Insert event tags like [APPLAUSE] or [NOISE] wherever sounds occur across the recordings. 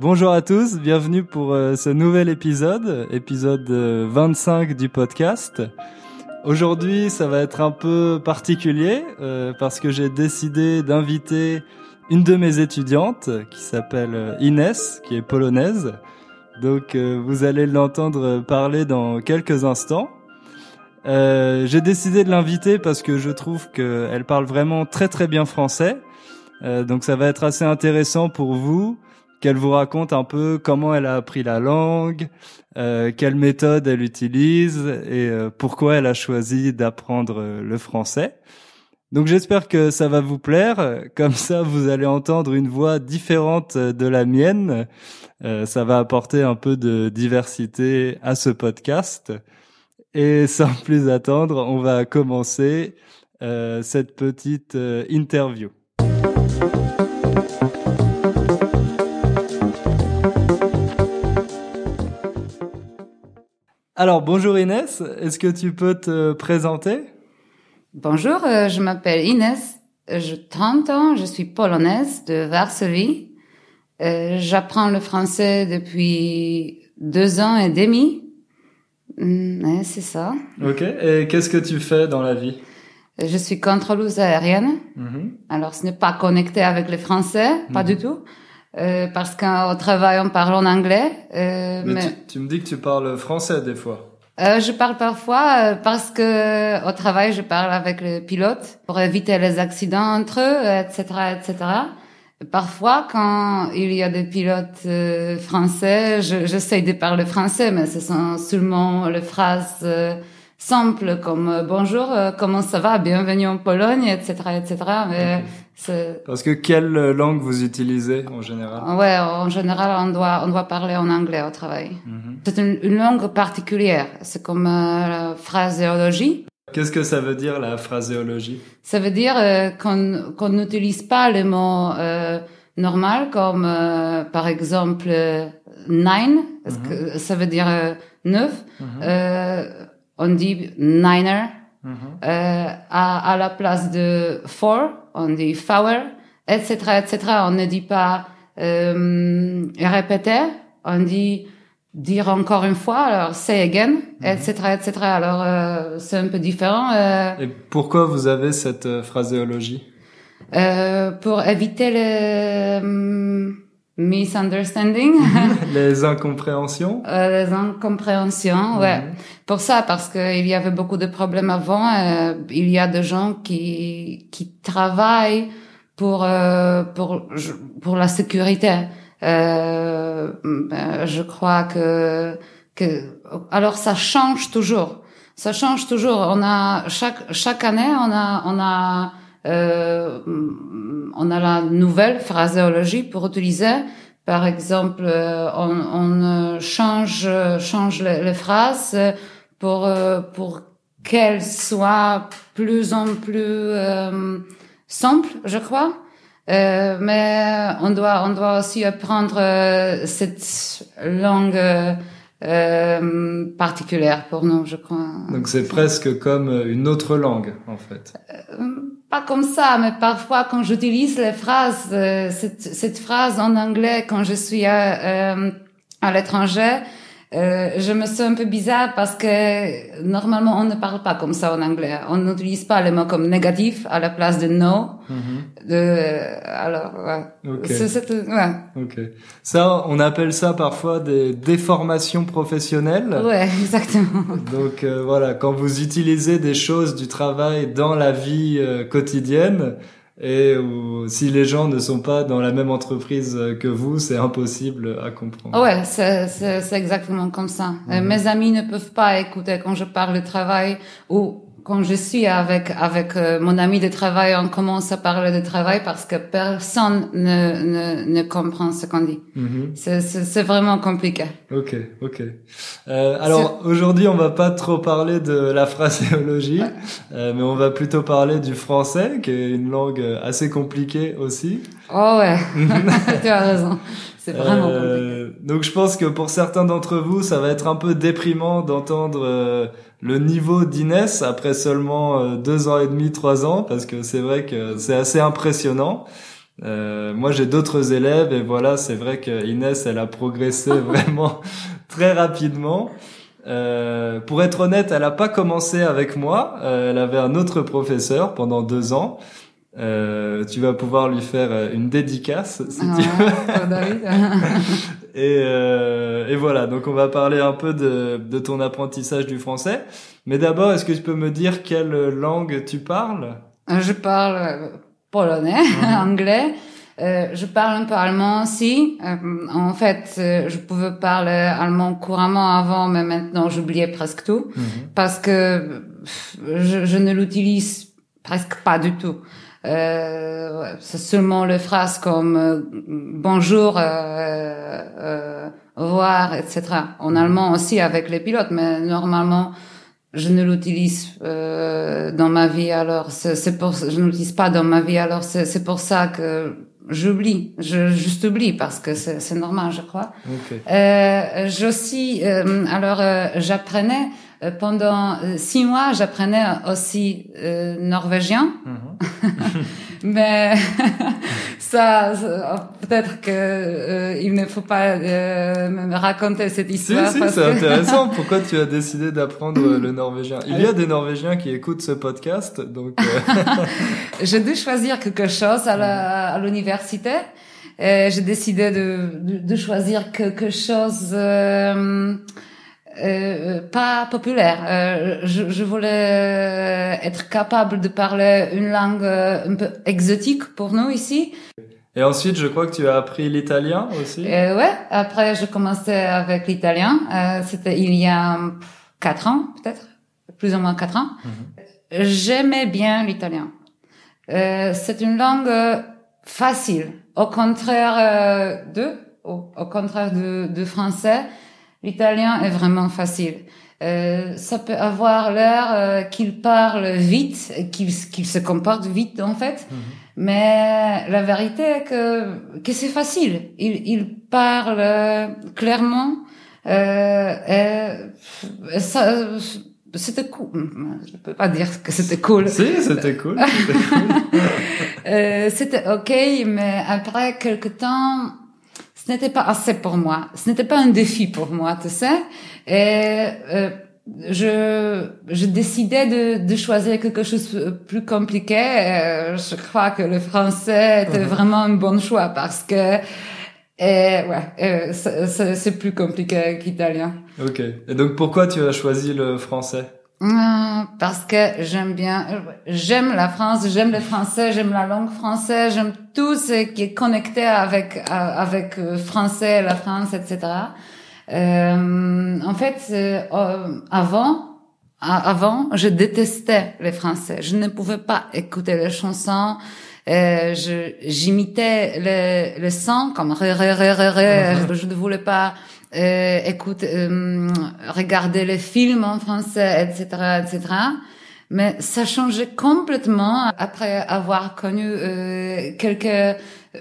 Bonjour à tous, bienvenue pour euh, ce nouvel épisode, épisode 25 euh, du podcast. Aujourd'hui, ça va être un peu particulier euh, parce que j'ai décidé d'inviter une de mes étudiantes qui s'appelle Inès, qui est polonaise. Donc vous allez l'entendre parler dans quelques instants. j'ai décidé de l'inviter parce que je trouve qu'elle parle vraiment très très bien français. donc ça va être assez intéressant pour vous qu'elle vous raconte un peu comment elle a appris la langue, euh, quelle méthode elle utilise et euh, pourquoi elle a choisi d'apprendre euh, le français. Donc j'espère que ça va vous plaire. Comme ça, vous allez entendre une voix différente de la mienne. ça va apporter un peu de diversité à ce podcast. Et sans plus attendre, on va commencer cette petite interview. Alors bonjour Inès, est-ce que tu peux te présenter? Bonjour, euh, je m'appelle Inès, j'ai 30 ans, je suis polonaise de Varsovie. Euh, j'apprends le français depuis deux ans et demi. Mm, c'est ça. Ok, et qu'est-ce que tu fais dans la vie? Je suis contrôleuse aérienne. Mhm. Alors ce n'est pas connecté avec le français, pas mhm. du tout. Euh, parce qu'au travail on parle en anglais. Euh, mais, Tu, tu, me dis que tu parles français des fois. Euh, je parle parfois euh, parce que au travail je parle avec les pilotes pour éviter les accidents entre eux, etc., etc. Parfois, quand il y a des pilotes euh, français, j'essaie de parler français, mais ce sont seulement les phrases simples comme bonjour, comment ça va, bienvenue en Pologne, etc., etc. Mais parce que quelle langue vous utilisez en général? Ouais, en général, on doit on doit parler en anglais au travail. Mhm. C'est une, langue particulière. C'est comme euh, la phraséologie. Qu'est-ce que ça veut dire la phraséologie? Ça veut dire euh, qu'on qu'on n'utilise pas les mots euh, normal comme euh, par exemple nine, mhm. que ça veut dire neuf? Mhm. On dit niner à, à la place de four on dit flower, etc., etc. On ne dit pas euh, répéter, on dit dire encore une fois, alors say again, etc., mhm. etc. Alors euh, c'est un peu différent. Euh, Et pourquoi vous avez cette euh, phraséologie? euh, Pour éviter les misunderstanding. [LAUGHS] les incompréhensions. les incompréhensions, ouais. Mhm. Pour ça, parce qu'il y avait beaucoup de problèmes avant. Euh, il y a des gens qui qui travaillent pour euh, pour pour la sécurité. Euh, ben, je crois que que alors ça change toujours. Ça change toujours. On a chaque chaque année on a on a euh, on a la nouvelle phraséologie pour utiliser. Par exemple, euh, on, on change change les, les phrases pour euh, pour qu'elle soit plus en plus euh, simple, je crois. Euh, mais on doit on doit aussi apprendre euh, cette langue euh, particulière pour nous, je crois. Donc c'est presque comme une autre langue en fait. Pas comme ça, mais parfois quand j'utilise les phrases, cette, cette phrase en anglais quand je suis à, à l'étranger, euh, je me sens un peu bizarre parce que normalement on ne parle pas comme ça en anglais. On n'utilise pas les mots comme négatif à la place de no. Mm-hmm. de, alors, ouais. Okay. Ouais. Ça, on appelle ça parfois des déformations professionnelles. Ouais, [LAUGHS] exactement. Donc euh, voilà, quand vous utilisez des choses du travail dans la vie euh, quotidienne, et où si les gens ne sont pas dans la même entreprise que vous, c'est impossible à comprendre. Ouais, c'est exactement comme ça. Mhm. Mes amis ne peuvent pas écouter quand je parle de travail ou quand je suis avec avec euh, mon ami de travail, on commence à parler de travail parce que personne ne ne, ne comprend ce qu'on dit. Mhm. C'est vraiment compliqué. Ok, ok. Euh, alors aujourd'hui, on va pas trop parler de la phraséologie, [LAUGHS] euh, mais on va plutôt parler du français, qui est une langue assez compliquée aussi. Oh ouais, [LAUGHS] [LAUGHS] tu as raison. C'est vraiment euh, compliqué. Donc je pense que pour certains d'entre vous, ça va être un peu déprimant d'entendre euh, le niveau d'Inès après seulement euh, deux ans et demi, trois ans, parce que c'est vrai que c'est assez impressionnant. Euh, moi, j'ai d'autres élèves et voilà, c'est vrai que Inès, elle a progressé [LAUGHS] vraiment très rapidement. Euh, pour être honnête, elle a pas commencé avec moi. Euh, elle avait un autre professeur pendant deux ans. Euh, tu vas pouvoir lui faire euh, une dédicace si Ah, tu veux. [LAUGHS] Et, euh, et voilà, donc on va parler un peu de, de ton apprentissage du français. Mais d'abord, est-ce que tu peux me dire quelle langue tu parles? Je parle euh, polonais, [LAUGHS] anglais. Euh, je parle un peu allemand aussi. Euh, en fait, euh, je pouvais parler allemand couramment avant, mais maintenant j'oubliais presque tout parce que je, je ne l'utilise presque pas du tout. Euh, seulement les phrases comme euh, bonjour, euh, euh, au revoir, etc. En allemand aussi avec les pilotes, mais normalement je ne l'utilise euh, dans ma vie. Alors c'est pour je ne l'utilise pas dans ma vie. Alors c'est pour ça que j'oublie, je juste oublie parce que c'est normal, je crois. Ok. Euh, j'aussi, euh, alors euh, j'apprenais euh, pendant six mois, j'apprenais aussi euh, norvégien, Mhm. [LAUGHS] mais [LAUGHS] ça, ça, peut-être que euh, il ne faut pas euh, me raconter cette Si, histoire si, parce c'est que [LAUGHS] intéressant. Pourquoi tu as décidé d'apprendre le norvégien? Il y a des Norvégiens qui écoutent ce podcast, donc euh, j'ai dû choisir quelque chose à l'université. J'ai décidé de, de, de choisir quelque chose euh, euh, pas populaire. Euh, je, je voulais être capable de parler une langue euh, un peu exotique pour nous ici. et ensuite, je crois que tu as appris l'italien aussi. Ouais, après je commençais avec l'italien. Euh, C'était il y a quatre ans, peut-être, plus ou moins quatre ans. J'aimais bien l'italien. Euh, c'est une langue euh, facile. Au contraire euh, de, au, au contraire de, de français, l'italien est vraiment facile. Euh, ça peut avoir l'air euh, qu'il parle vite, qu'il se comporte vite en fait, mais la vérité est que que c'est facile. Il, il parle euh, clairement euh, et, et ça c'était cool. Je peux pas dire que c'était cool. Si, c'était cool. c'était cool. [LAUGHS] Euh, c'était ok, mais après quelque temps, ce n'était pas assez pour moi. Ce n'était pas un défi pour moi, tu sais. Et euh, je, je décidais de, de choisir quelque chose de plus compliqué. Euh, je crois que le français était vraiment un bon choix parce que et ouais, c'est- plus compliqué qu'italien. Ok. Et donc, pourquoi tu as choisi le français? Parce que j'aime bien, j'aime la France, j'aime le français, j'aime la langue française, j'aime tout ce qui est connecté avec avec euh, français, la France, etc. Euh, en fait, euh, euh, avant, avant, je détestais les Français. Je ne pouvais pas écouter les chansons. Euh, je j'imitais le le son comme ré ré ré ré ré. [LAUGHS] Je ne voulais pas euh, écouter, euh, regarder les films en français, etc., etc. Mais ça changeait complètement après avoir connu euh, quelques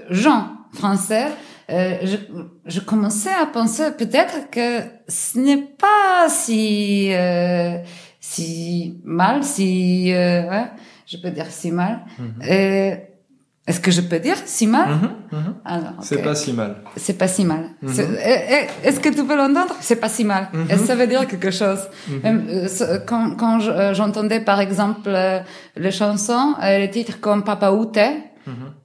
gens français. Euh, je, je commençais à penser peut-être que ce n'est pas si euh, si mal, si euh, ouais, je peux dire si mal. Euh, Est-ce que je peux dire si mal Mhm, mhm. C'est pas si mal. C'est pas si mal. Mhm. Eh, eh, Est-ce que tu peux l'entendre? C'est pas si mal. Ça veut dire quelque chose. Euh, quand euh, j'entendais par exemple euh, les chansons, les titres comme Papa Mhm.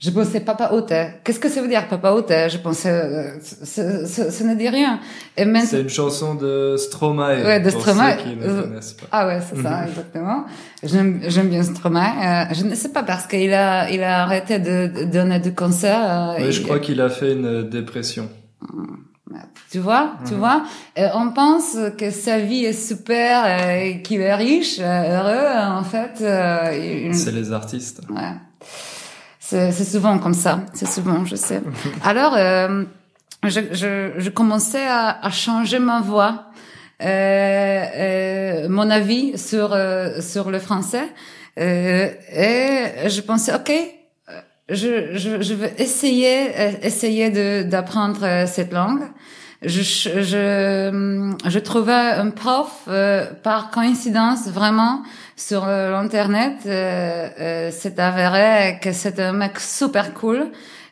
Je pensais Papa Ute. Qu'est-ce que ça veut dire Papa Ute Je pensais, euh, ce- ce- ce ne dit rien. Et C'est une chanson de Stromae. Ouais, de pour Stromae. ceux qui ne Euh, connaissent pas. Ah ouais, c'est ça, Mhm. exactement. J'aime, bien Stromae. Euh, je ne sais pas parce qu'il a, il a arrêté de, de donner du concert. euh, Oui, je crois qu'il a fait une dépression. Tu vois, tu Mhm. vois. Euh, on pense que sa vie est super, euh, et qu'il est riche, euh, heureux. En fait, C'est les artistes. ouais. C'est, souvent comme ça. C'est souvent, je sais. [LAUGHS] Alors, euh, je, je, je commençais à, à changer ma voix, euh, euh, mon avis sur euh, sur le français, euh, et je pensais, ok, je, je, je vais essayer essayer de d'apprendre cette langue. Je, je, je trouvais un prof euh, par coïncidence vraiment sur euh, l'internet. Euh, c'est avéré que c'est un mec super cool.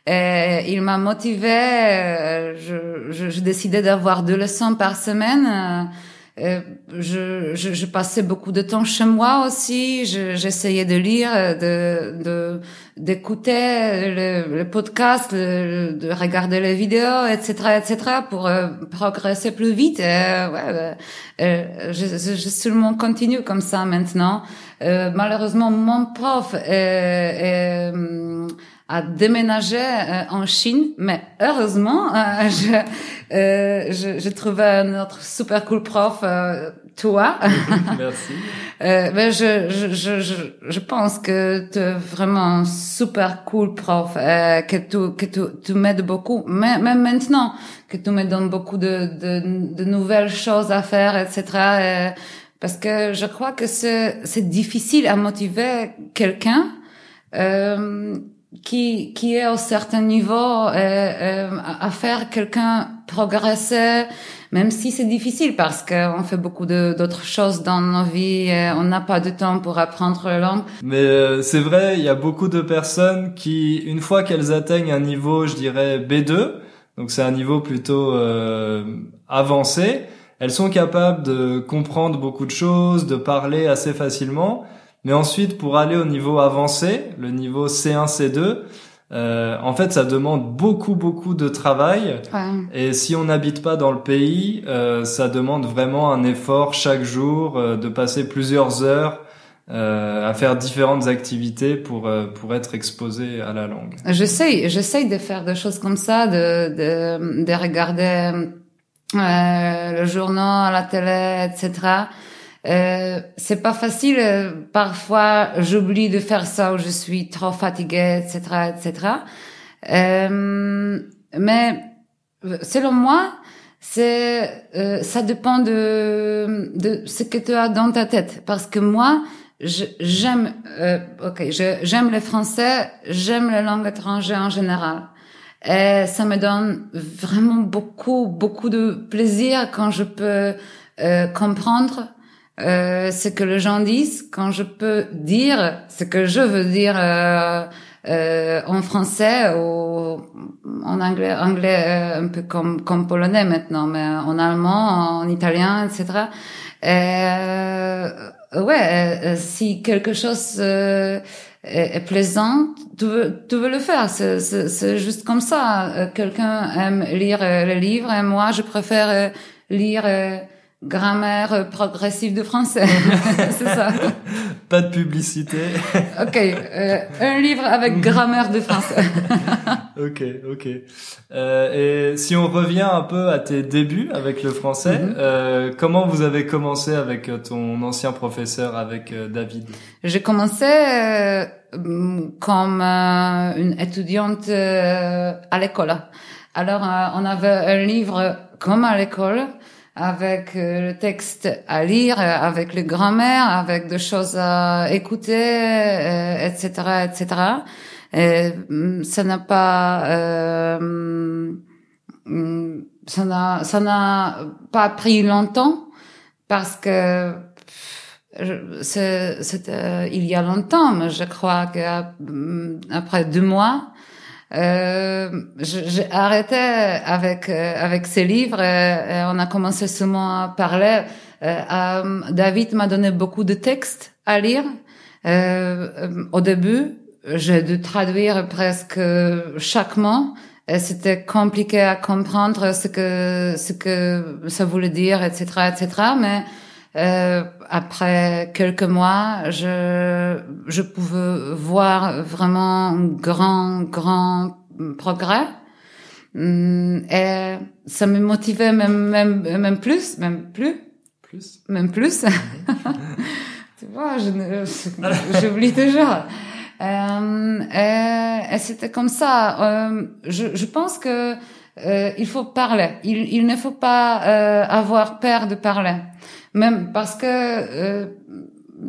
Et il m'a motivé. Je, je, je décidais d'avoir deux leçons par semaine. Euh, je, je, je, passais beaucoup de temps chez moi aussi. J'essayais de lire, de, de d'écouter le, le, podcast, de regarder les vidéos, etc., etc., pour euh, progresser plus vite. Euh, ouais, euh, je, je, je seulement continue comme ça maintenant. malheureusement, mon prof est, est a déménagé euh, en Chine, mais heureusement, euh, je, euh, je, je trouvais un autre super cool prof, euh, toi. [LAUGHS] Merci. euh, mais je, je, je, je pense que tu es vraiment un super cool prof, euh, que tu, que tu, tu m'aides beaucoup, même, même maintenant, que tu me donnes beaucoup de, de, de nouvelles choses à faire, etc. parce que je crois que c'est, c'est difficile à motiver quelqu'un. Euh, qui, qui est au certain niveau euh, euh, à faire quelqu'un progresser, même si c'est difficile parce qu'on fait beaucoup d'autres choses dans nos vies, et on n'a pas de temps pour apprendre la langue. Mais euh, c'est vrai, il y a beaucoup de personnes qui, une fois qu'elles atteignent un niveau, je dirais B2, donc c'est un niveau plutôt euh, avancé, elles sont capables de comprendre beaucoup de choses, de parler assez facilement. Mais ensuite, pour aller au niveau avancé, le niveau C1, C2, euh, en fait, ça demande beaucoup, beaucoup de travail. Ouais. Et si on n'habite pas dans le pays, euh, ça demande vraiment un effort chaque jour, euh, de passer plusieurs heures euh, à faire différentes activités pour euh, pour être exposé à la langue. J'essaye, j'essaye de faire des choses comme ça, de de, de regarder euh, le journal, la télé, etc. Euh, c'est pas facile. Euh, parfois, j'oublie de faire ça ou je suis trop fatiguée, etc., etc. Euh, mais selon moi, c'est euh, ça dépend de de ce que tu as dans ta tête. Parce que moi, j'aime, euh, ok, j'aime le français, j'aime les langues étrangères en général. Et ça me donne vraiment beaucoup, beaucoup de plaisir quand je peux euh, comprendre euh, ce que les gens disent, quand je peux dire ce que je veux dire euh, euh, en français ou en anglais, anglais euh, un peu comme comme polonais maintenant, mais en allemand, en italien, etc. Euh, ouais, euh, si quelque chose est, est, plaisant, tu veux, tu veux le faire. C'est juste comme ça. Quelqu'un aime lire les livres et moi, je préfère lire grammaire progressive de français. [LAUGHS] c'est ça. Pas de publicité. ok, euh, un livre avec grammaire de français. [LAUGHS] ok, ok. Euh, et si on revient un peu à tes débuts avec le français, euh, comment vous avez commencé avec ton ancien professeur, avec euh, David? J'ai commencé euh, comme euh, une étudiante à l'école. Alors, on avait un livre comme à l'école avec euh, le texte à lire, avec le grammaire, avec des choses à écouter, etc., euh, etc. Et mm, ça n'a pas, euh, mm, ça n'a, pas pris longtemps parce que c'est, il y a longtemps, mais je crois qu'après deux mois, euh, j'ai arrêté avec euh, avec ces livres. Et on a commencé seulement à parler. Euh, David m'a donné beaucoup de textes à lire. Euh, au début, j'ai dû traduire presque chaque mot. Et c'était compliqué à comprendre ce que ce que ça voulait dire, etc., etc. Mais euh, après quelques mois, je, je pouvais voir vraiment un grand, grand progrès. Mm, et ça me motivait même, même, même plus, même plus. Plus. Même plus. [LAUGHS] tu vois, j'oublie toujours. Euh, et, et c'était comme ça. Euh, je, je pense que euh, il faut parler. Il, il ne faut pas euh, avoir peur de parler. Même parce que euh,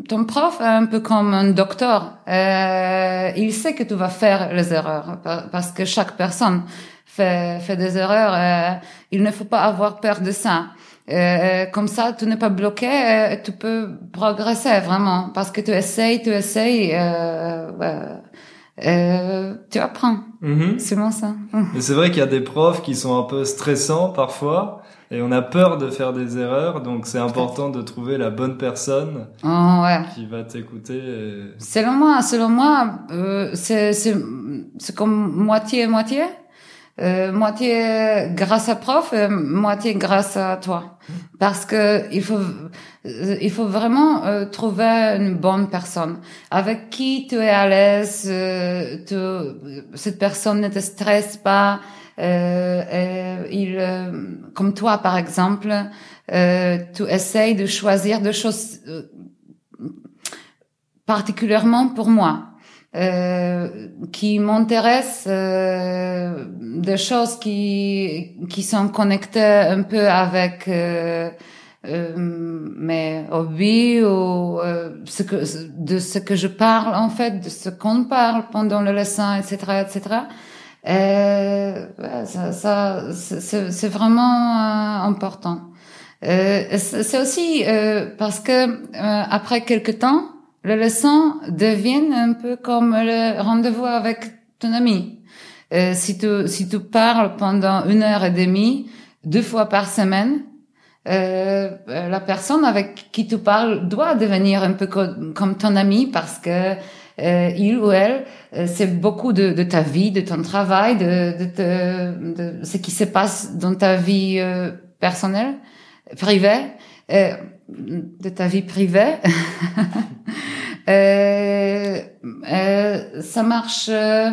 ton prof est un peu comme un docteur. Euh, il sait que tu vas faire les erreurs parce que chaque personne fait, fait des erreurs. Euh, il ne faut pas avoir peur de ça. Euh, comme ça, tu n'es pas bloqué, euh, tu peux progresser vraiment parce que tu essayes, tu essayes, euh, euh, tu apprends. Mhm. C'est bon ça. C'est vrai qu'il y a des profs qui sont un peu stressants parfois et on a peur de faire des erreurs, donc c'est important de trouver la bonne personne oh, ouais. qui va t'écouter. Et... Selon moi, selon moi, euh, c'est c'est comme moitié moitié. Euh, moitié grâce à prof, euh, moitié grâce à toi. Parce que il faut, euh, il faut vraiment euh, trouver une bonne personne avec qui tu es à l'aise. cette personne ne te stresse pas. Il, comme toi par exemple, tu essayes de choisir des choses particulièrement pour moi. Euh, qui m'intéresse euh, des choses qui qui sont connectées un peu avec euh, euh mes hobbies ou ce que de ce que je parle en fait de ce qu'on parle pendant le leçon etc etc ça, ça c'est vraiment important c'est aussi parce que après quelque temps le leçon devient un peu comme le rendez-vous avec ton ami. Euh, si tu si tu parles pendant une heure et demie, deux fois par semaine, euh, la personne avec qui tu parles doit devenir un peu comme ton ami parce que euh, il ou elle euh, c'est beaucoup de, de, ta vie, de ton travail, de, de, de, ce qui se passe dans ta vie euh, personnelle, privée, euh, de ta vie privée. [LAUGHS] Euh, euh, ça marche euh,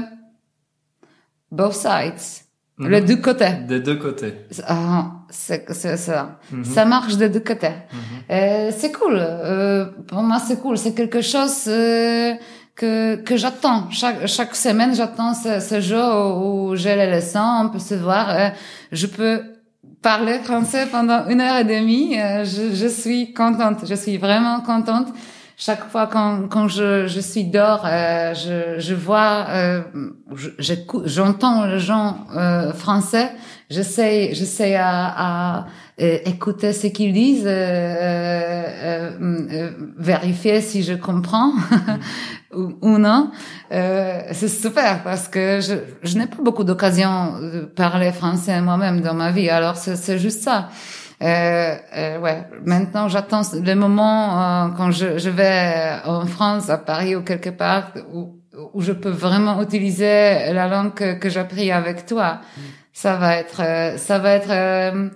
both sides. Mm Les deux côtés. Des deux côtés. Ah, c'est ça. Mhm. Ça marche des deux côtés. Mm -hmm. c'est cool. Euh, pour moi, c'est cool. C'est quelque chose que que j'attends chaque chaque semaine. J'attends ce, ce, jour où j'ai les leçons. On peut se voir. je peux parler français pendant une heure et demie. je, je suis contente. Je suis vraiment contente chaque fois quand, quand je, je suis dehors, euh, je, je vois, euh, j'entends les gens euh, français, j'essaie, j'essaie à, à euh, écouter ce qu'ils disent, euh, euh, vérifier si je comprends [LAUGHS] ou, ou, non. c'est super parce que je, je n'ai pas beaucoup d'occasions de parler français moi-même dans ma vie, alors c'est juste ça. Euh, euh, ouais. Maintenant, j'attends le moment euh, quand je, je, vais en France, à Paris ou quelque part où, où je peux vraiment utiliser la langue que, que j'ai avec toi. Mm. Ça va être, euh, ça va être euh,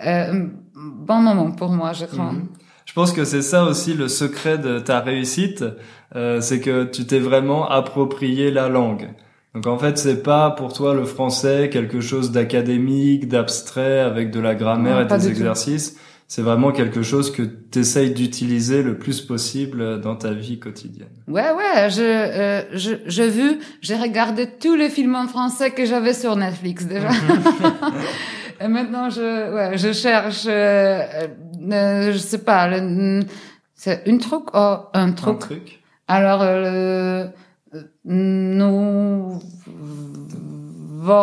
un bon moment pour moi, je crois. Mm-hmm. Je pense que c'est ça aussi le secret de ta réussite, c'est que tu t'es vraiment approprié la langue. Donc en fait, c'est pas pour toi le français quelque chose d'académique, d'abstrait avec de la grammaire et des exercices. C'est vraiment quelque chose que tu essayes d'utiliser le plus possible dans ta vie quotidienne. Ouais, ouais, je, euh, je, j'ai vu, j'ai regardé tous les films en français que j'avais sur Netflix déjà. [LAUGHS] et maintenant, je, ouais, je cherche, euh, euh, je sais pas, c'est une truc, oh, un truc? Un truc. Alors, euh, nouveau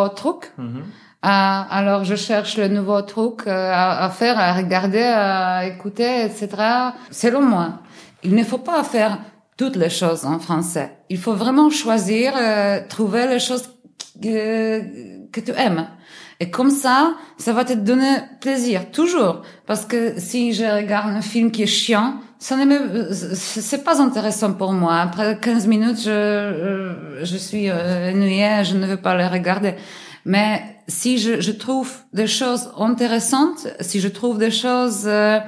truc? Mhm. Ah, alors je cherche le nouveau truc euh, à, faire, à regarder, à écouter, etc. Selon moi, il ne faut pas faire toutes les choses en français. Il faut vraiment choisir, euh, trouver les choses que, que tu aimes. Et comme ça, ça va te donner plaisir, toujours. Parce que si je regarde un film qui est chiant, ça ne c'est pas intéressant pour moi. Après 15 minutes, je, je suis euh, ennuyée, je ne veux pas le regarder. Mais si je, je trouve des choses intéressantes, si je trouve des choses euh,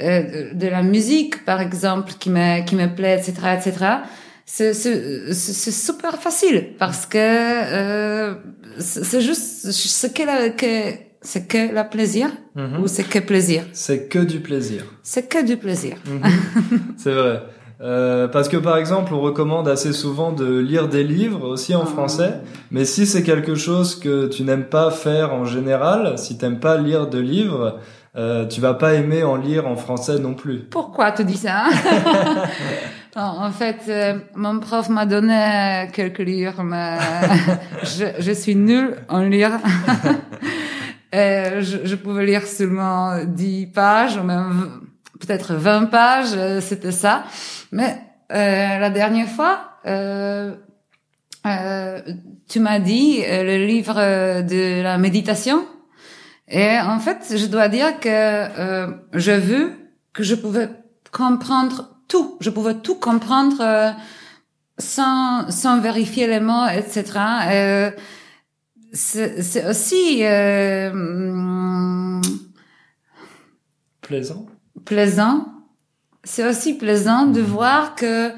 euh, de la musique, par exemple, qui me qui me plaît, etc., etc., c'est c'est super facile parce que euh, c'est juste ce que, que c'est que la plaisir mhm. ou c'est que plaisir? C'est que du plaisir. C'est que du plaisir. Mhm. c'est vrai. Euh, parce que par exemple, on recommande assez souvent de lire des livres aussi en ah. français, mais si c'est quelque chose que tu n'aimes pas faire en général, si t'aimes pas lire de livres, euh, tu vas pas aimer en lire en français non plus. Pourquoi tu dis ça [LAUGHS] en fait, euh, mon prof m'a donné quelques livres, mais [LAUGHS] je, je, suis nulle en lire. [LAUGHS] je, je, pouvais lire seulement 10 pages, même peut-être 20 pages, euh, c'était ça. Mais euh, la dernière fois, euh, euh, tu m'as dit euh, le livre de la méditation. Et en fait, je dois dire que euh, j'ai vu que je pouvais comprendre tout. Je pouvais tout comprendre euh, sans, sans vérifier les mots, etc. Euh, c'est aussi plaisant. Plaisant. C'est aussi plaisant de voir que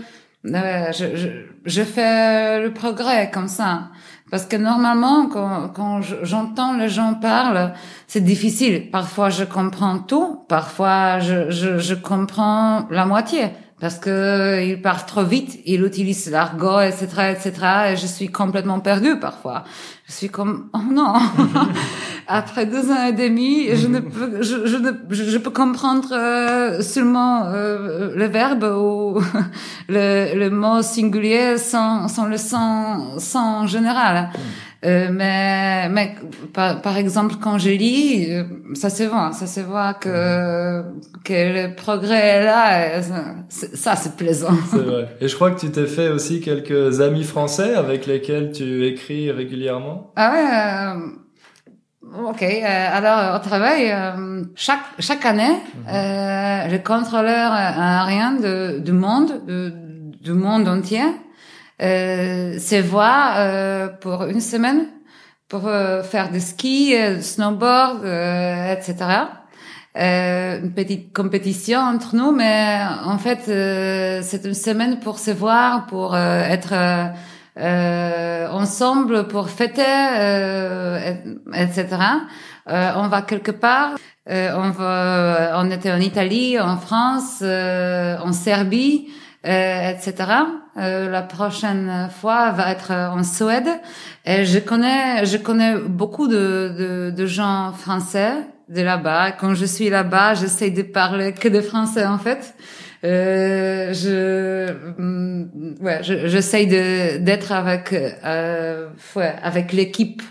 je, je, je fais le progrès comme ça. Parce que normalement, quand, quand j'entends les gens parler, c'est difficile. Parfois, je comprends tout. Parfois, je, je, je comprends la moitié. Parce que il parle trop vite, il utilise l'argot, etc., etc., et je suis complètement perdue parfois. Je suis comme, oh non! [LAUGHS] Après deux ans et demi, je ne peux, je, je, ne, je, peux comprendre euh, seulement euh, le verbe ou [LAUGHS] le, le mot singulier sans, sans le sens, général. Euh, mais mais par, par, exemple quand je lis, euh, ça se voit, ça se voit que que le progrès est là. ça c'est plaisant. C'est vrai. Et je crois que tu t'es fait aussi quelques amis français avec lesquels tu écris régulièrement? Ah ouais. Euh, ok, euh, alors au travail, chaque chaque année, mhm. euh, le contrôleur aérien de, du monde, de, du monde entier, se voit euh, pour une semaine pour euh, faire du ski, euh, du snowboard, euh, etc. une petite compétition entre nous, mais en fait, c'est une semaine pour se voir, pour être ensemble, pour fêter, etc. on va quelque part. on va, on était en Italie, en France, en Serbie, etc. Euh, la prochaine fois va être en Suède. Et je connais, je connais beaucoup de, de, de gens français de là-bas. Quand je suis là-bas, j'essaie de parler que de français en fait. Euh, je, mm, ouais, j'essaie de d'être avec, euh, ouais, avec l'équipe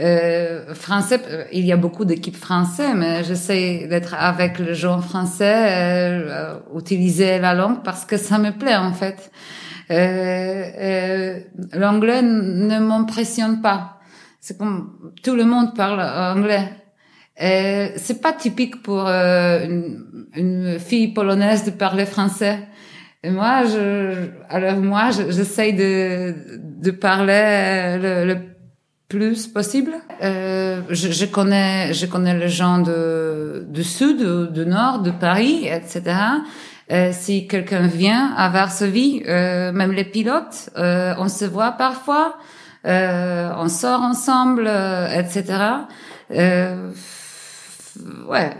euh, français, il y a beaucoup d'équipes françaises, mais j'essaie d'être avec les gens français, euh, utiliser la langue parce que ça me plaît en fait. Euh, euh, l'anglais ne m'impressionne pas. C'est comme tout le monde parle anglais. Euh, c'est pas typique pour euh, une, une, fille polonaise de parler français. Et moi, je, alors moi, j'essaye de, de parler le, le plus possible. Euh, je, je, connais, je connais les gens de, du sud, du nord, de Paris, etc. Euh, si quelqu'un vient à Varsovie, euh, même les pilotes, euh, on se voit parfois, euh, on sort ensemble, euh, etc. Ouais.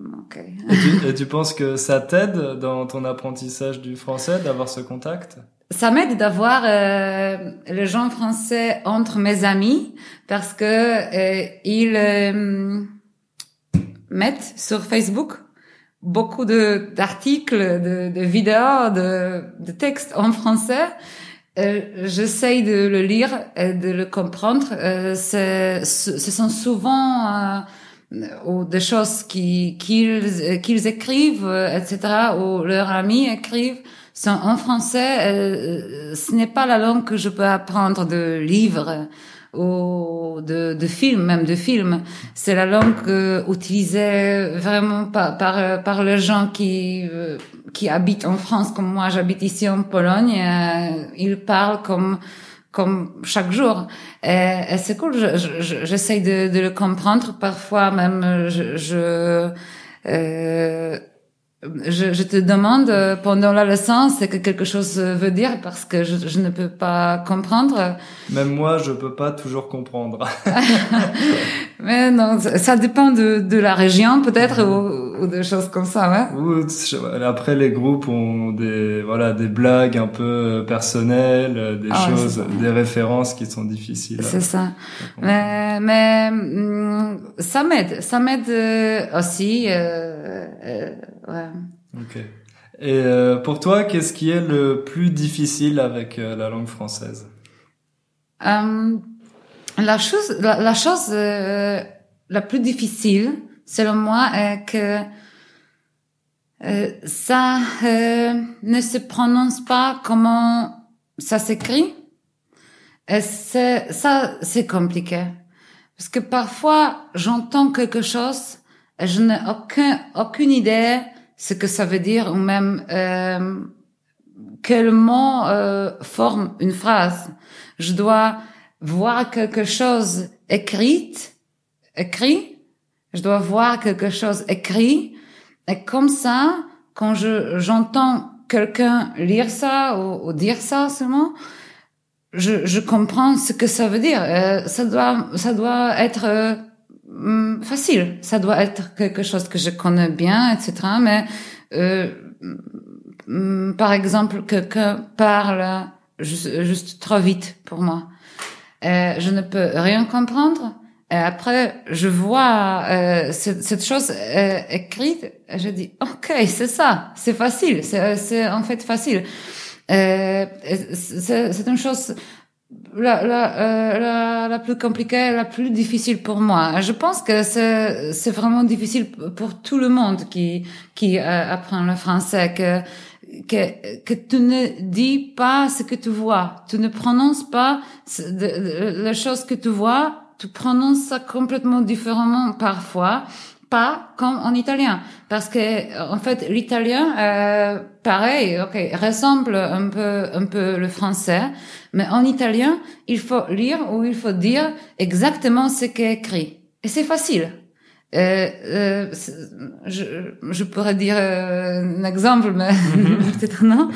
ok. Et tu, et tu penses que ça t'aide dans ton apprentissage du français d'avoir ce contact? Ça m'aide d'avoir euh, les gens français entre mes amis parce que euh, ils euh, mettent sur Facebook beaucoup d'articles, de, vidéos, de, textes en français. Euh, J'essaye de le lire et de le comprendre. Euh, ce sont souvent euh, ou des choses qu'ils qu'ils écrivent, etc., ou leurs amis écrivent en français. Euh, ce n'est pas la langue que je peux apprendre de livres ou de, films, même de films. C'est la langue euh, utilisée vraiment par, par, les gens qui, euh, qui habitent en France, comme moi j'habite ici en Pologne. Euh, ils parlent comme comme chaque jour. Et, c'est cool, j'essaie je, je, de, de, le comprendre. Parfois même, je, je euh, je, je, te demande euh, pendant la leçon ce que quelque chose veut dire? Parce que je, je, ne peux pas comprendre. Même moi, je peux pas toujours comprendre. [LAUGHS] Mais non, ça dépend de, de la région peut-être ou, ou, de choses comme ça, ouais. après, les groupes ont des voilà des blagues un peu personnelles, des ah, choses, des références qui sont difficiles. C'est ça. Mais, mais mm, ça m'aide, ça m'aide euh, aussi. Euh, euh, ouais. Ok. Et pour toi, qu'est-ce qui est le plus difficile avec la langue française? La chose, la, chose la plus difficile, selon moi, est que ça ne se prononce pas comment ça s'écrit. Et ça, c'est compliqué. Parce que parfois, j'entends quelque chose et je n'ai aucun, aucune idée ce que ça veut dire ou même euh, quel mot euh, forme une phrase. Je dois voir quelque chose écrit, écrit. Je dois voir quelque chose écrit. Et comme ça, quand je, j'entends quelqu'un lire ça ou, ou, dire ça seulement, je, je comprends ce que ça veut dire. Euh, ça doit, ça doit être euh, facile. Ça doit être quelque chose que je connais bien, etc. Mais euh, mm, par exemple, quelqu'un parle juste, trop vite pour moi. Euh, je ne peux rien comprendre. Et après, je vois euh, cette, chose euh, écrite, et je dis, ok, c'est ça, c'est facile, c'est en fait facile. C'est une chose la, la, euh, la, la, plus compliquée, la plus difficile pour moi. Je pense que c'est vraiment difficile pour tout le monde qui qui euh, apprend le français que que que tu ne dis pas ce que tu vois, tu ne prononces pas les choses que tu vois, tu prononces ça complètement différemment parfois pas comme en italien. Parce que en fait l'italien euh, pareil ok ressemble un peu un peu le français. Mais en italien il faut lire ou il faut dire exactement ce qui est écrit. Et c'est facile je, je, pourrais dire euh, un exemple, mais mhm. [LAUGHS] peut-être non.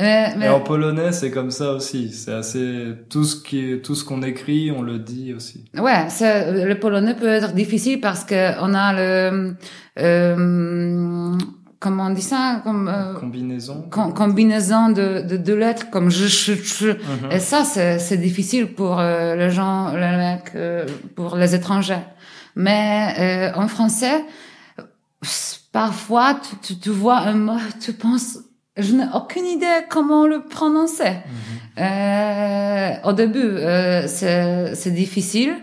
Mais, mais... Et en polonais, c'est comme ça aussi. C'est assez tout ce qui, tout ce qu'on écrit, on le dit aussi. Ouais, le polonais peut être difficile parce que on a le euh, comment on dit ça comme euh, combinaison combinaison de, de deux lettres comme je, je, je. Mhm. et ça c'est c'est difficile pour les gens les mecs pour les étrangers mais euh, en français, parfois, tu, tu, vois un mot, tu penses, je n'ai aucune idée comment le prononcer. Mhm. Euh, au début, euh, c'est difficile.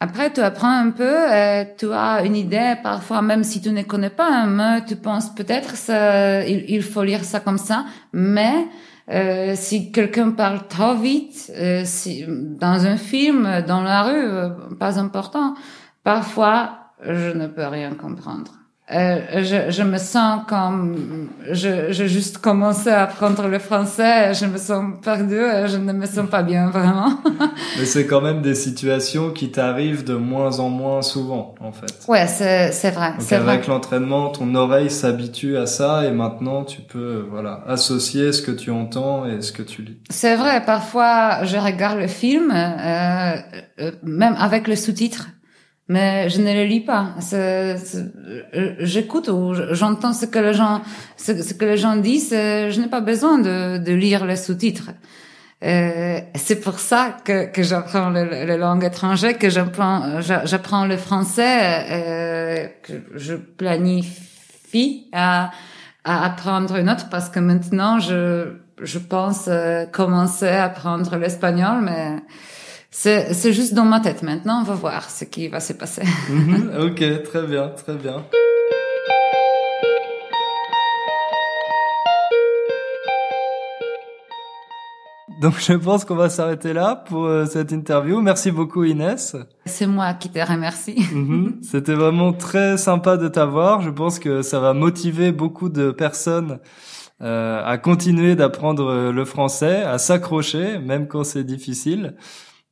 Après, tu apprends un peu, et tu as une idée. Parfois, même si tu ne connais pas un mot, tu penses peut-être ça, il, il, faut lire ça comme ça. Mais euh, si quelqu'un parle trop vite, euh, si, dans un film, dans la rue, euh, pas important. Parfois, je ne peux rien comprendre. Euh, je, je, me sens comme je, je juste commencé à apprendre le français, je me sens perdue, je ne me sens pas bien [LAUGHS] vraiment. Mais c'est quand même des situations qui t'arrivent de moins en moins souvent, en fait. Ouais, c'est c'est vrai. Donc avec l'entraînement, ton oreille s'habitue à ça et maintenant tu peux voilà associer ce que tu entends et ce que tu lis. C'est vrai. Parfois, je regarde le film, euh, euh même avec le sous-titre mais je ne le lis pas. Euh, j'écoute ou j'entends ce que les gens, ce, que les gens disent. Euh, je n'ai pas besoin de, lire les sous-titres. Euh, c'est pour ça que, j'apprends les langues étrangères, que j'apprends, j'apprends le français, euh, que je planifie à, à apprendre une autre parce que maintenant je, je pense commencer à apprendre l'espagnol, mais c'est juste dans ma tête maintenant. On va voir ce qui va se passer. [LAUGHS] Mhm. ok, très bien, très bien. Donc je pense qu'on va s'arrêter là pour euh, cette interview. Merci beaucoup Inès. C'est moi qui te remercie. Mhm. C'était vraiment très sympa de t'avoir. Je pense que ça va motiver beaucoup de personnes euh, à continuer d'apprendre le français, à s'accrocher, même quand c'est difficile.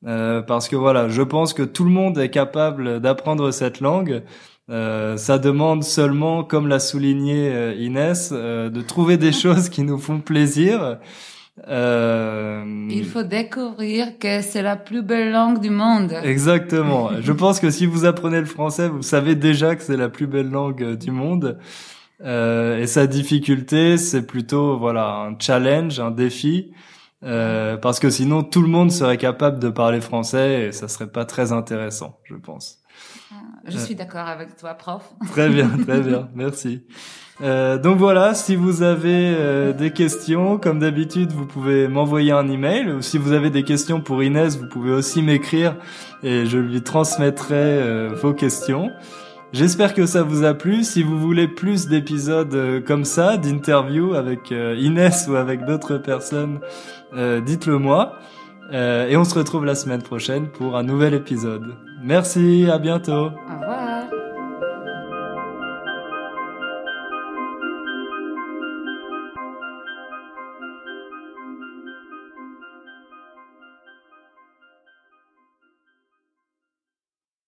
Euh, parce que voilà, je pense que tout le monde est capable d'apprendre cette langue. Euh, ça demande seulement, comme l'a souligné euh, Inès, euh, de trouver des [LAUGHS] choses qui nous font plaisir. Il faut découvrir que c'est la plus belle langue du monde. Exactement. [LAUGHS] je pense que si vous apprenez le français, vous savez déjà que c'est la plus belle langue du monde. et sa difficulté, c'est plutôt voilà un challenge, un défi. Euh, parce que sinon tout le monde serait capable de parler français et ça serait pas très intéressant, je pense. Ah, je suis d'accord avec toi, prof. Très bien, très bien, [LAUGHS] merci. Euh, donc voilà, si vous avez euh, des questions, comme d'habitude, vous pouvez m'envoyer un email. Ou si vous avez des questions pour Inès, vous pouvez aussi m'écrire et je lui transmettrai euh, vos questions. J'espère que ça vous a plu. Si vous voulez plus d'épisodes euh, comme ça, d'interviews avec Inès ou avec d'autres personnes, dites-le moi. et on se retrouve la semaine prochaine pour un nouvel épisode. Merci, à bientôt.